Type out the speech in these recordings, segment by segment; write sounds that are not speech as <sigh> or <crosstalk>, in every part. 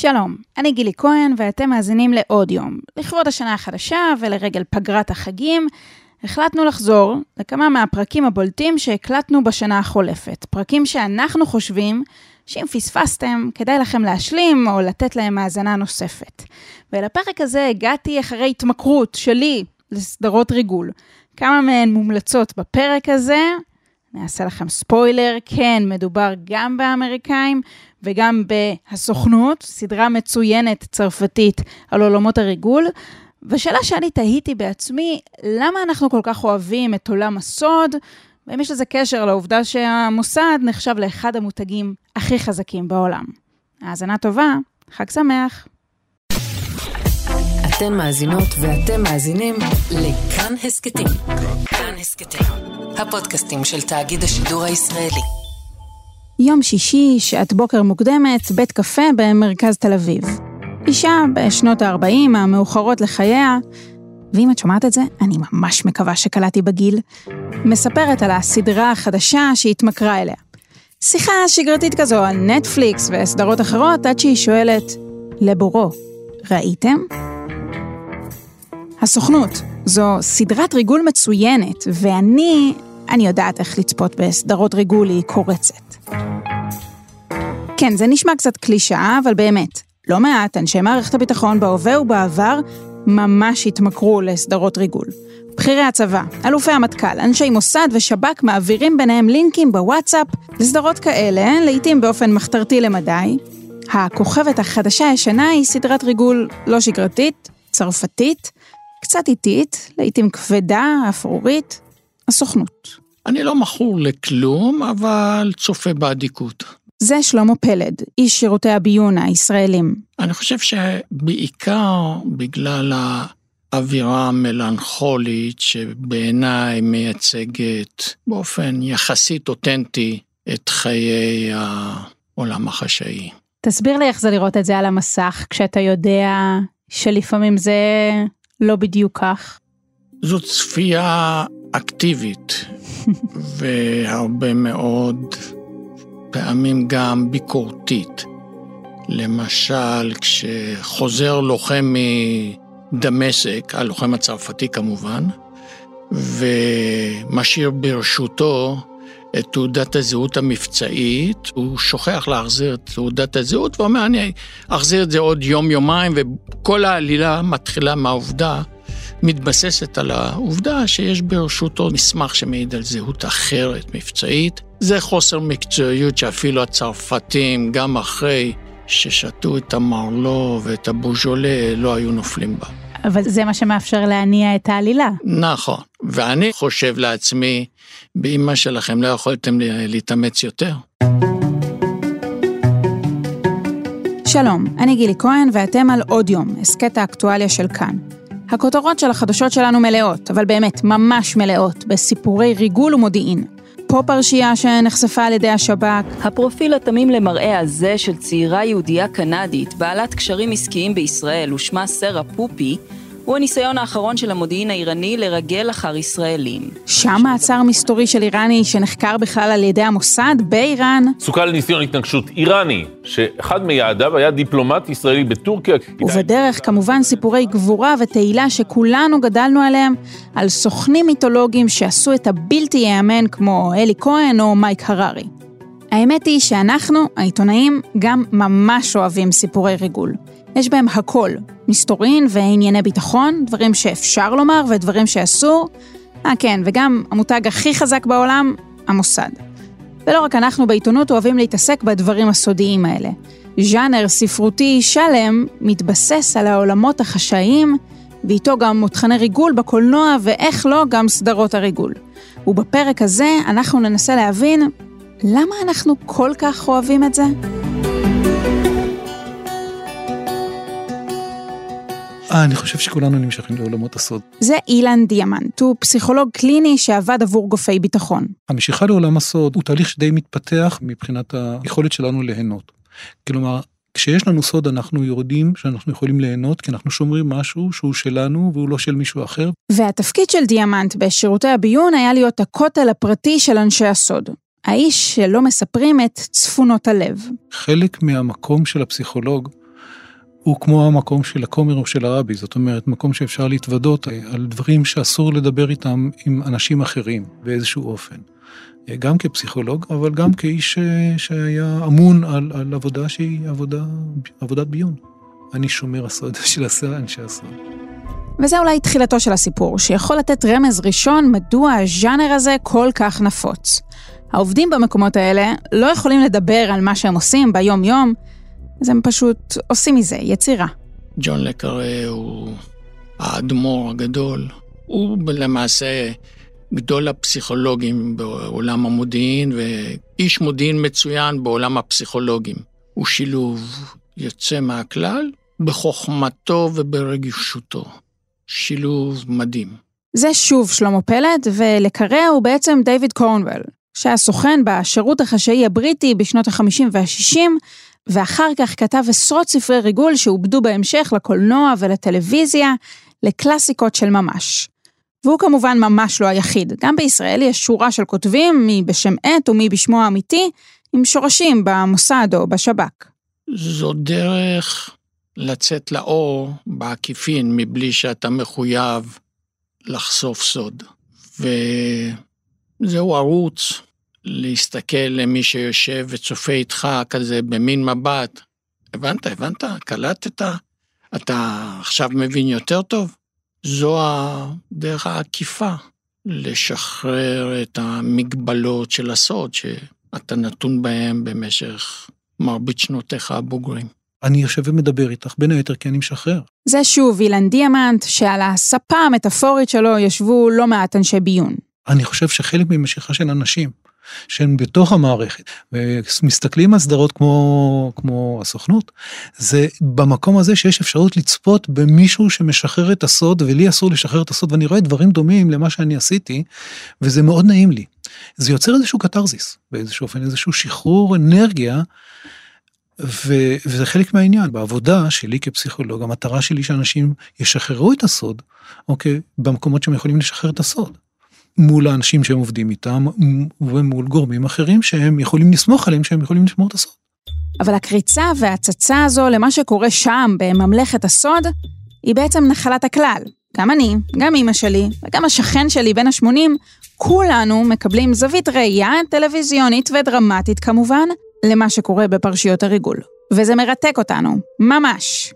שלום, אני גילי כהן ואתם מאזינים לעוד יום. לכבוד השנה החדשה ולרגל פגרת החגים, החלטנו לחזור לכמה מהפרקים הבולטים שהקלטנו בשנה החולפת. פרקים שאנחנו חושבים שאם פספסתם, כדאי לכם להשלים או לתת להם האזנה נוספת. ולפרק הזה הגעתי אחרי התמכרות שלי לסדרות ריגול. כמה מהן מומלצות בפרק הזה, אני אעשה לכם ספוילר, כן, מדובר גם באמריקאים וגם בהסוכנות, סדרה מצוינת צרפתית על עולמות הריגול. ושאלה שאני תהיתי בעצמי, למה אנחנו כל כך אוהבים את עולם הסוד, ואם יש לזה קשר לעובדה שהמוסד נחשב לאחד המותגים הכי חזקים בעולם. האזנה טובה, חג שמח. אתן מאזינות ואתם מאזינים לכאן הסכתים. כאן הסכתים, הפודקאסטים של תאגיד השידור הישראלי. יום שישי, שעת בוקר מוקדמת, בית קפה במרכז תל אביב. אישה בשנות ה-40 המאוחרות לחייה, ואם את שומעת את זה, אני ממש מקווה שקלעתי בגיל, מספרת על הסדרה החדשה שהתמכרה אליה. שיחה שגרתית כזו על נטפליקס וסדרות אחרות, עד שהיא שואלת, לבורו, ראיתם? הסוכנות, זו סדרת ריגול מצוינת, ואני, אני יודעת איך לצפות בסדרות ריגול, היא קורצת. כן, זה נשמע קצת קלישאה, אבל באמת, לא מעט אנשי מערכת הביטחון בהווה ובעבר ממש התמכרו לסדרות ריגול. בכירי הצבא, אלופי המטכ"ל, אנשי מוסד ושב"כ מעבירים ביניהם לינקים בוואטסאפ לסדרות כאלה, לעיתים באופן מחתרתי למדי. הכוכבת החדשה-ישנה היא סדרת ריגול לא שגרתית, צרפתית, קצת איטית, לעיתים כבדה, אפרורית, הסוכנות. אני לא מכור לכלום, אבל צופה באדיקות. זה שלמה פלד, איש שירותי הביון הישראלים. אני חושב שבעיקר בגלל האווירה המלנכולית שבעיניי מייצגת באופן יחסית אותנטי את חיי העולם החשאי. תסביר לי איך זה לראות את זה על המסך, כשאתה יודע שלפעמים זה לא בדיוק כך. זו צפייה אקטיבית, <laughs> והרבה מאוד פעמים גם ביקורתית. למשל, כשחוזר לוחם מדמשק, הלוחם הצרפתי כמובן, ומשאיר ברשותו את תעודת הזהות המבצעית, הוא שוכח להחזיר את תעודת הזהות ואומר, אני אחזיר את זה עוד יום-יומיים, וכל העלילה מתחילה מהעובדה, מתבססת על העובדה שיש ברשותו מסמך שמעיד על זהות אחרת, מבצעית. זה חוסר מקצועיות שאפילו הצרפתים, גם אחרי ששתו את המרלו ואת הבוז'ולה, לא היו נופלים בה. אבל זה מה שמאפשר להניע את העלילה. נכון, ואני חושב לעצמי, באמא שלכם לא יכולתם להתאמץ יותר. שלום, אני גילי כהן ואתם על עוד יום, הסכת האקטואליה של כאן. הכותרות של החדשות שלנו מלאות, אבל באמת ממש מלאות, בסיפורי ריגול ומודיעין. פה פרשייה שנחשפה על ידי השב"כ. הפרופיל התמים למראה הזה של צעירה יהודייה קנדית, בעלת קשרים עסקיים בישראל ושמה סרה פופי, הוא הניסיון האחרון של המודיעין האיראני לרגל אחר ישראלים. שם מעצר מסתורי של איראני שנחקר בכלל על ידי המוסד באיראן. סוכה לניסיון התנגשות איראני, שאחד מיעדיו היה דיפלומט ישראלי בטורקיה. ובדרך כמובן סיפורי גבורה ותהילה שכולנו גדלנו עליהם, על סוכנים מיתולוגיים שעשו את הבלתי ייאמן כמו אלי כהן או מייק הררי. האמת היא שאנחנו, העיתונאים, גם ממש אוהבים סיפורי ריגול. יש בהם הכל, מסתורין וענייני ביטחון, דברים שאפשר לומר ודברים שאסור. אה כן, וגם המותג הכי חזק בעולם, המוסד. ולא רק אנחנו בעיתונות אוהבים להתעסק בדברים הסודיים האלה. ז'אנר ספרותי שלם מתבסס על העולמות החשאיים, ואיתו גם מותחני ריגול בקולנוע, ואיך לא, גם סדרות הריגול. ובפרק הזה אנחנו ננסה להבין למה אנחנו כל כך אוהבים את זה. אני חושב שכולנו נמשכים לעולמות הסוד. זה אילן דיאמנט, הוא פסיכולוג קליני שעבד עבור גופי ביטחון. המשיכה לעולם הסוד הוא תהליך שדי מתפתח מבחינת היכולת שלנו ליהנות. כלומר, כשיש לנו סוד אנחנו יודעים שאנחנו יכולים ליהנות כי אנחנו שומרים משהו שהוא שלנו והוא לא של מישהו אחר. והתפקיד של דיאמנט בשירותי הביון היה להיות הכותל הפרטי של אנשי הסוד. האיש שלא מספרים את צפונות הלב. חלק מהמקום של הפסיכולוג הוא כמו המקום של הכומר או של הרבי, זאת אומרת, מקום שאפשר להתוודות על דברים שאסור לדבר איתם עם אנשים אחרים באיזשהו אופן. גם כפסיכולוג, אבל גם כאיש שהיה אמון על, על עבודה שהיא עבודה, עבודת ביון. אני שומר הסוד <laughs> של אנשי הסוד. וזה אולי תחילתו של הסיפור, שיכול לתת רמז ראשון מדוע הז'אנר הזה כל כך נפוץ. העובדים במקומות האלה לא יכולים לדבר על מה שהם עושים ביום-יום, אז הם פשוט עושים מזה יצירה. ג'ון לקרה הוא האדמו"ר הגדול. הוא למעשה גדול הפסיכולוגים בעולם המודיעין, ואיש מודיעין מצוין בעולם הפסיכולוגים. הוא שילוב יוצא מהכלל בחוכמתו וברגישותו. שילוב מדהים. זה שוב שלמה פלד, ולקרע הוא בעצם דיוויד קורנוול, שהיה סוכן בשירות החשאי הבריטי בשנות ה-50 וה-60, ואחר כך כתב עשרות ספרי ריגול שעובדו בהמשך לקולנוע ולטלוויזיה, לקלאסיקות של ממש. והוא כמובן ממש לא היחיד. גם בישראל יש שורה של כותבים, מי בשם עט ומי בשמו האמיתי, עם שורשים במוסד או בשב"כ. זו דרך לצאת לאור בעקיפין מבלי שאתה מחויב לחשוף סוד. וזהו ערוץ להסתכל למי שיושב וצופה איתך כזה במין מבט. הבנת, הבנת? קלטת? אתה עכשיו מבין יותר טוב? זו הדרך העקיפה לשחרר את המגבלות של הסוד שאתה נתון בהם במשך מרבית שנותיך הבוגרים. אני יושב ומדבר איתך, בין היתר כי אני משחרר. זה שוב אילן דיאמנט, שעל הספה המטאפורית שלו ישבו לא מעט אנשי ביון. אני חושב שחלק ממשיכה של אנשים, שהם בתוך המערכת, ומסתכלים על סדרות כמו, כמו הסוכנות, זה במקום הזה שיש אפשרות לצפות במישהו שמשחרר את הסוד, ולי אסור לשחרר את הסוד, ואני רואה דברים דומים למה שאני עשיתי, וזה מאוד נעים לי. זה יוצר איזשהו קתרזיס, באיזשהו אופן, איזשהו שחרור אנרגיה. ו- וזה חלק מהעניין, בעבודה שלי כפסיכולוג, המטרה שלי שאנשים ישחררו את הסוד, אוקיי, במקומות שהם יכולים לשחרר את הסוד. מול האנשים שהם עובדים איתם, ומול גורמים אחרים שהם יכולים לסמוך עליהם שהם יכולים לשמור את הסוד. אבל הקריצה וההצצה הזו למה שקורה שם, בממלכת הסוד, היא בעצם נחלת הכלל. גם אני, גם אימא שלי, וגם השכן שלי בן ה-80, כולנו מקבלים זווית ראייה טלוויזיונית ודרמטית כמובן, למה שקורה בפרשיות הריגול. וזה מרתק אותנו, ממש.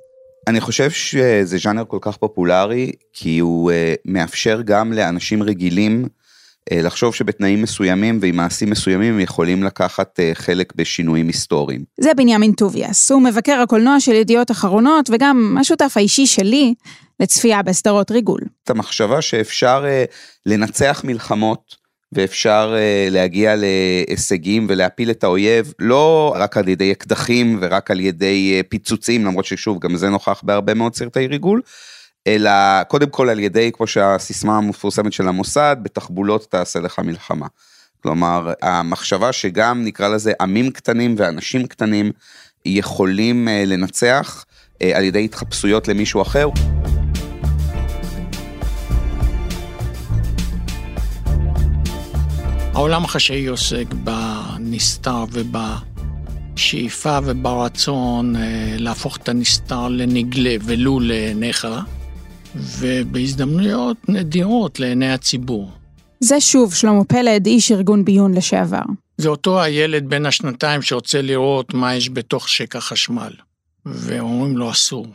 אני חושב שזה ז'אנר כל כך פופולרי, כי הוא uh, מאפשר גם לאנשים רגילים uh, לחשוב שבתנאים מסוימים ועם מעשים מסוימים הם יכולים לקחת uh, חלק בשינויים היסטוריים. זה בנימין טוביאס, הוא מבקר הקולנוע של ידיעות אחרונות וגם השותף האישי שלי לצפייה בסדרות ריגול. את המחשבה שאפשר uh, לנצח מלחמות, ואפשר uh, להגיע להישגים ולהפיל את האויב לא רק על ידי אקדחים ורק על ידי uh, פיצוצים למרות ששוב גם זה נוכח בהרבה מאוד סרטי ריגול. אלא קודם כל על ידי כמו שהסיסמה המפורסמת של המוסד בתחבולות תעשה לך מלחמה. כלומר המחשבה שגם נקרא לזה עמים קטנים ואנשים קטנים יכולים uh, לנצח על ידי התחפשויות למישהו אחר. העולם החשאי עוסק בנסתר ובשאיפה וברצון אה, להפוך את הנסתר לנגלה ולו לעיניך, ובהזדמנויות נדירות לעיני הציבור. זה שוב שלמה פלד, איש ארגון ביון לשעבר. זה אותו הילד בן השנתיים שרוצה לראות מה יש בתוך שקע חשמל, ואומרים לו אסור.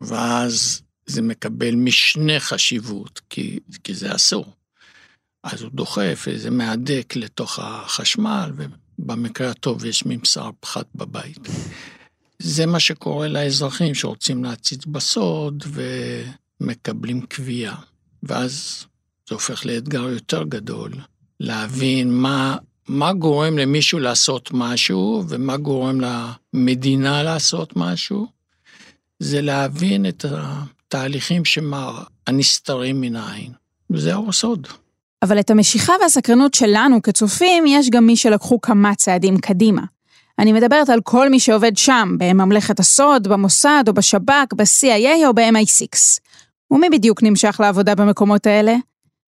ואז זה מקבל משנה חשיבות, כי, כי זה אסור. אז הוא דוחף איזה מהדק לתוך החשמל, ובמקרה הטוב יש ממסר פחת בבית. זה מה שקורה לאזרחים שרוצים להציץ בסוד ומקבלים קביעה. ואז זה הופך לאתגר יותר גדול, להבין מה, מה גורם למישהו לעשות משהו ומה גורם למדינה לעשות משהו. זה להבין את התהליכים הנסתרים מן העין. וזהו הסוד. אבל את המשיכה והסקרנות שלנו כצופים, יש גם מי שלקחו כמה צעדים קדימה. אני מדברת על כל מי שעובד שם, בממלכת הסוד, במוסד או בשב"כ, ב-CIA או ב-MI6. ומי בדיוק נמשך לעבודה במקומות האלה?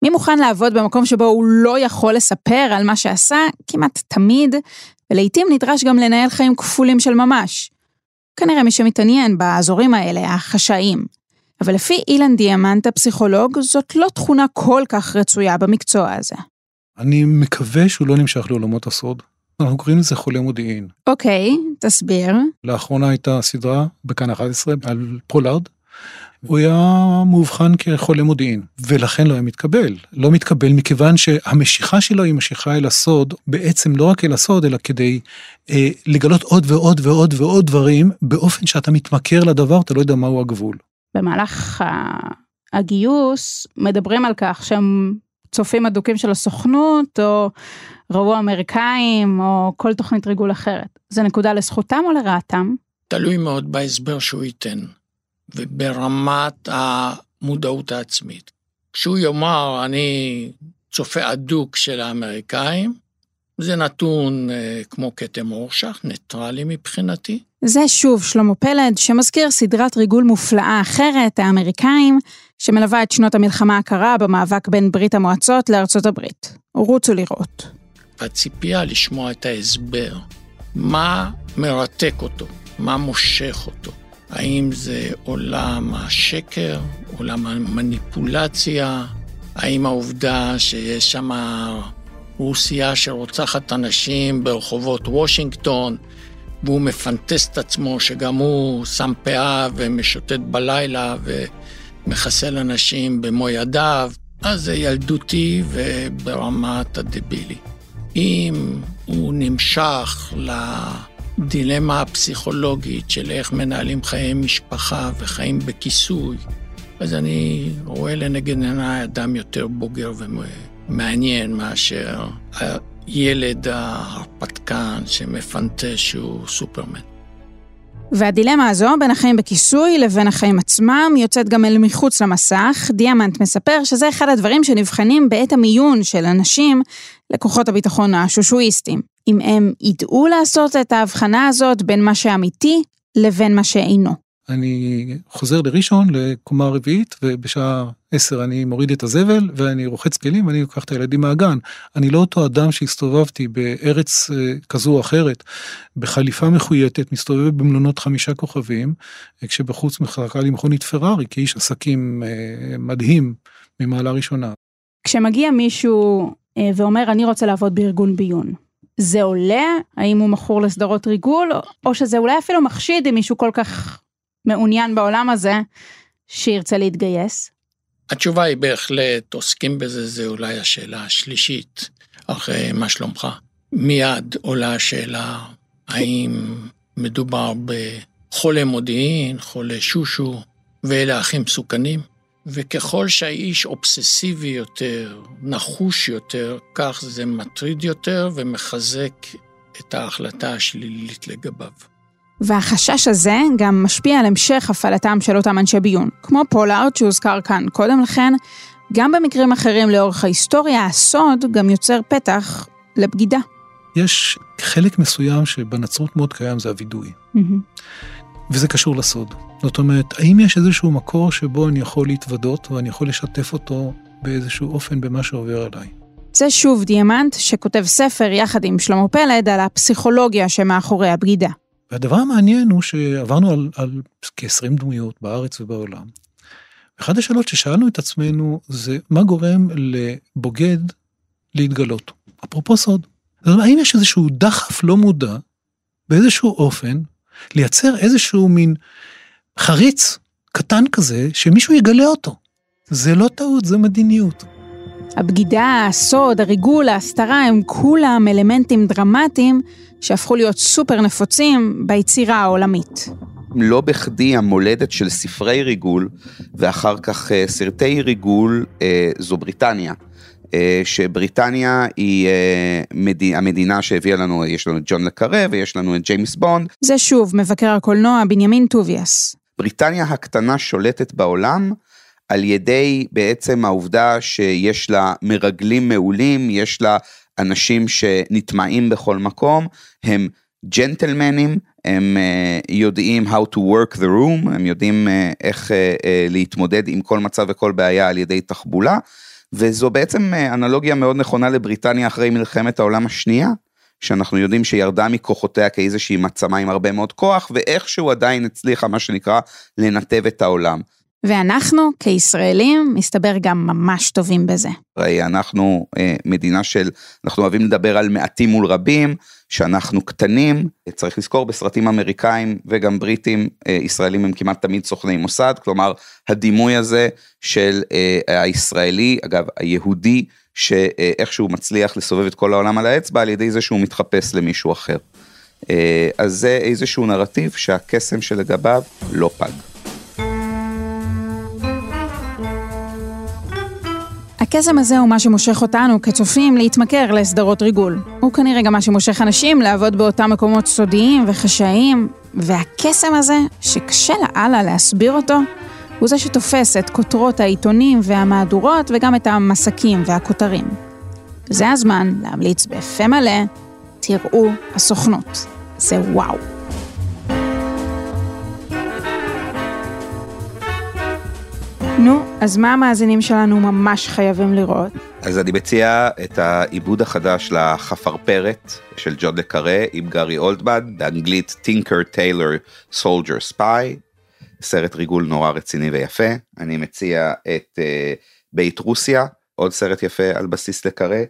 מי מוכן לעבוד במקום שבו הוא לא יכול לספר על מה שעשה כמעט תמיד, ולעיתים נדרש גם לנהל חיים כפולים של ממש. כנראה מי שמתעניין באזורים האלה, החשאיים. אבל לפי אילן דיאמנט הפסיכולוג, זאת לא תכונה כל כך רצויה במקצוע הזה. אני מקווה שהוא לא נמשך לעולמות הסוד. אנחנו קוראים לזה חולה מודיעין. אוקיי, תסביר. לאחרונה הייתה סדרה בכאן 11 על פולארד. הוא היה מאובחן כחולה מודיעין, ולכן לא היה מתקבל. לא מתקבל מכיוון שהמשיכה שלו היא משיכה אל הסוד, בעצם לא רק אל הסוד, אלא כדי אה, לגלות עוד ועוד ועוד ועוד דברים, באופן שאתה מתמכר לדבר, אתה לא יודע מהו הגבול. במהלך הגיוס מדברים על כך שהם צופים אדוקים של הסוכנות, או ראו אמריקאים, או כל תוכנית ריגול אחרת. זה נקודה לזכותם או לרעתם? תלוי מאוד בהסבר שהוא ייתן, וברמת המודעות העצמית. כשהוא יאמר, אני צופה אדוק של האמריקאים, זה נתון אה, כמו כתם אורשך, ניטרלי מבחינתי. זה שוב שלמה פלד, שמזכיר סדרת ריגול מופלאה אחרת, האמריקאים, שמלווה את שנות המלחמה הקרה במאבק בין ברית המועצות לארצות הברית. רוצו לראות. הציפייה לשמוע את ההסבר, מה מרתק אותו, מה מושך אותו. האם זה עולם השקר, עולם המניפולציה, האם העובדה שיש שם רוסיה שרוצחת אנשים ברחובות וושינגטון, והוא מפנטס את עצמו שגם הוא שם פאה ומשוטט בלילה ומחסל אנשים במו ידיו, אז זה ילדותי וברמת הדבילי. אם הוא נמשך לדילמה הפסיכולוגית של איך מנהלים חיי משפחה וחיים בכיסוי, אז אני רואה לנגד עיניי אדם יותר בוגר ומעניין מאשר הילד ההרפתקן שמפנטש שהוא סופרמן. והדילמה הזו בין החיים בכיסוי לבין החיים עצמם יוצאת גם אל מחוץ למסך. דיאמנט מספר שזה אחד הדברים שנבחנים בעת המיון של אנשים לכוחות הביטחון השושואיסטים. אם הם ידעו לעשות את ההבחנה הזאת בין מה שאמיתי לבין מה שאינו. אני חוזר לראשון, לקומה רביעית, ובשעה עשר אני מוריד את הזבל, ואני רוחץ כלים, ואני לוקח את הילדים מהגן. אני לא אותו אדם שהסתובבתי בארץ אה, כזו או אחרת, בחליפה מחויטת, מסתובב במלונות חמישה כוכבים, כשבחוץ מחכה לי מכונית פרארי, כאיש עסקים אה, מדהים ממעלה ראשונה. כשמגיע מישהו אה, ואומר, אני רוצה לעבוד בארגון ביון, זה עולה? האם הוא מכור לסדרות ריגול? או שזה אולי אפילו מחשיד אם מישהו כל כך מעוניין בעולם הזה, שירצה להתגייס? התשובה היא בהחלט, עוסקים בזה, זה אולי השאלה השלישית, אחרי מה שלומך. מיד עולה השאלה, האם מדובר בחולה מודיעין, חולה שושו, ואלה הכי מסוכנים? וככל שהאיש אובססיבי יותר, נחוש יותר, כך זה מטריד יותר ומחזק את ההחלטה השלילית לגביו. והחשש הזה גם משפיע על המשך הפעלתם של אותם אנשי ביון. כמו פולארד שהוזכר כאן קודם לכן, גם במקרים אחרים לאורך ההיסטוריה, הסוד גם יוצר פתח לבגידה. יש חלק מסוים שבנצרות מאוד קיים, זה הווידוי. Mm-hmm. וזה קשור לסוד. זאת אומרת, האם יש איזשהו מקור שבו אני יכול להתוודות ואני יכול לשתף אותו באיזשהו אופן במה שעובר עליי? זה שוב דיאמנט שכותב ספר יחד עם שלמה פלד על הפסיכולוגיה שמאחורי הבגידה. והדבר המעניין הוא שעברנו על, על כ-20 דמויות בארץ ובעולם. אחת השאלות ששאלנו את עצמנו זה מה גורם לבוגד להתגלות. אפרופו סוד. זאת אומרת, האם יש איזשהו דחף לא מודע, באיזשהו אופן, לייצר איזשהו מין חריץ קטן כזה, שמישהו יגלה אותו. זה לא טעות, זה מדיניות. הבגידה, הסוד, הריגול, ההסתרה הם כולם אלמנטים דרמטיים שהפכו להיות סופר נפוצים ביצירה העולמית. לא בכדי המולדת של ספרי ריגול ואחר כך אה, סרטי ריגול אה, זו בריטניה. אה, שבריטניה היא המדינה שהביאה לנו, יש לנו את ג'ון לקארה ויש לנו את ג'יימס בונד. זה שוב מבקר הקולנוע בנימין טוביאס. בריטניה הקטנה שולטת בעולם על ידי בעצם העובדה שיש לה מרגלים מעולים, יש לה אנשים שנטמעים בכל מקום, הם ג'נטלמנים, הם uh, יודעים how to work the room, הם יודעים uh, איך uh, uh, להתמודד עם כל מצב וכל בעיה על ידי תחבולה, וזו בעצם uh, אנלוגיה מאוד נכונה לבריטניה אחרי מלחמת העולם השנייה, שאנחנו יודעים שירדה מכוחותיה כאיזושהי מעצמה עם הרבה מאוד כוח, ואיכשהו עדיין הצליחה, מה שנקרא, לנתב את העולם. ואנחנו, כישראלים, מסתבר גם ממש טובים בזה. הרי אנחנו אה, מדינה של, אנחנו אוהבים לדבר על מעטים מול רבים, שאנחנו קטנים, צריך לזכור בסרטים אמריקאים וגם בריטים, אה, ישראלים הם כמעט תמיד סוכני מוסד, כלומר הדימוי הזה של אה, הישראלי, אגב היהודי, שאיכשהו מצליח לסובב את כל העולם על האצבע על ידי זה שהוא מתחפש למישהו אחר. אה, אז זה איזשהו נרטיב שהקסם שלגביו לא פג. הקסם הזה הוא מה שמושך אותנו כצופים להתמכר לסדרות ריגול. הוא כנראה גם מה שמושך אנשים לעבוד באותם מקומות סודיים וחשאיים, והקסם הזה, שקשה לאללה להסביר אותו, הוא זה שתופס את כותרות העיתונים והמהדורות וגם את המסקים והכותרים. וזה הזמן להמליץ בפה מלא, תראו הסוכנות. זה וואו. נו, אז מה המאזינים שלנו ממש חייבים לראות? אז אני מציע את העיבוד החדש לחפרפרת של ג'ון לקארה עם גארי אולדמן, באנגלית Tinker Tailor Soldier Spy, סרט ריגול נורא רציני ויפה. אני מציע את אה, בית רוסיה, עוד סרט יפה על בסיס לקארה,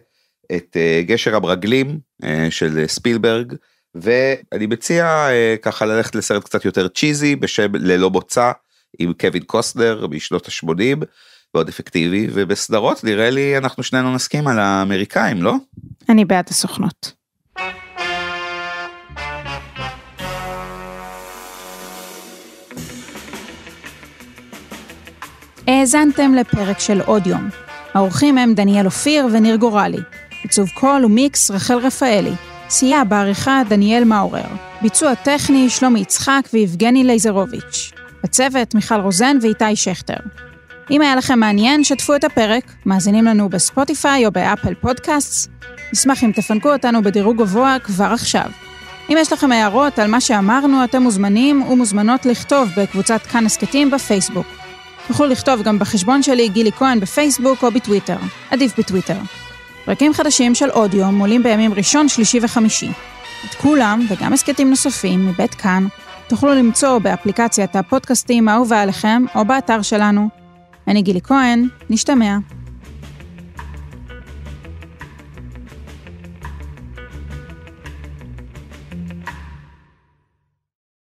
את אה, גשר המרגלים אה, של ספילברג, ואני מציע אה, ככה ללכת לסרט קצת יותר cheesy בשם ללא מוצא. עם קווין קוסטנר בשנות ה-80, מאוד אפקטיבי, ובסדרות נראה לי אנחנו שנינו נסכים על האמריקאים, לא? אני בעד הסוכנות. האזנתם לפרק של עוד יום. האורחים הם דניאל אופיר וניר גורלי. עיצוב קול ומיקס רחל רפאלי. סייע בעריכה דניאל מאורר. ביצוע טכני שלומי יצחק ויבגני לייזרוביץ'. בצוות מיכל רוזן ואיתי שכטר. אם היה לכם מעניין, שתפו את הפרק, מאזינים לנו ב Spotify או ב Apple Podcast. נשמח אם תפנקו אותנו בדירוג גבוה כבר עכשיו. אם יש לכם הערות על מה שאמרנו, אתם מוזמנים ומוזמנות לכתוב בקבוצת כאן הסכתים בפייסבוק. תוכלו לכתוב גם בחשבון שלי גילי כהן בפייסבוק או בטוויטר. עדיף בטוויטר. פרקים חדשים של אודיו עולים בימים ראשון, שלישי וחמישי. את כולם, וגם הסכתים נוספים מבית כאן, תוכלו למצוא באפליקציית הפודקאסטים האהובה עליכם או באתר שלנו. אני גילי כהן, נשתמע.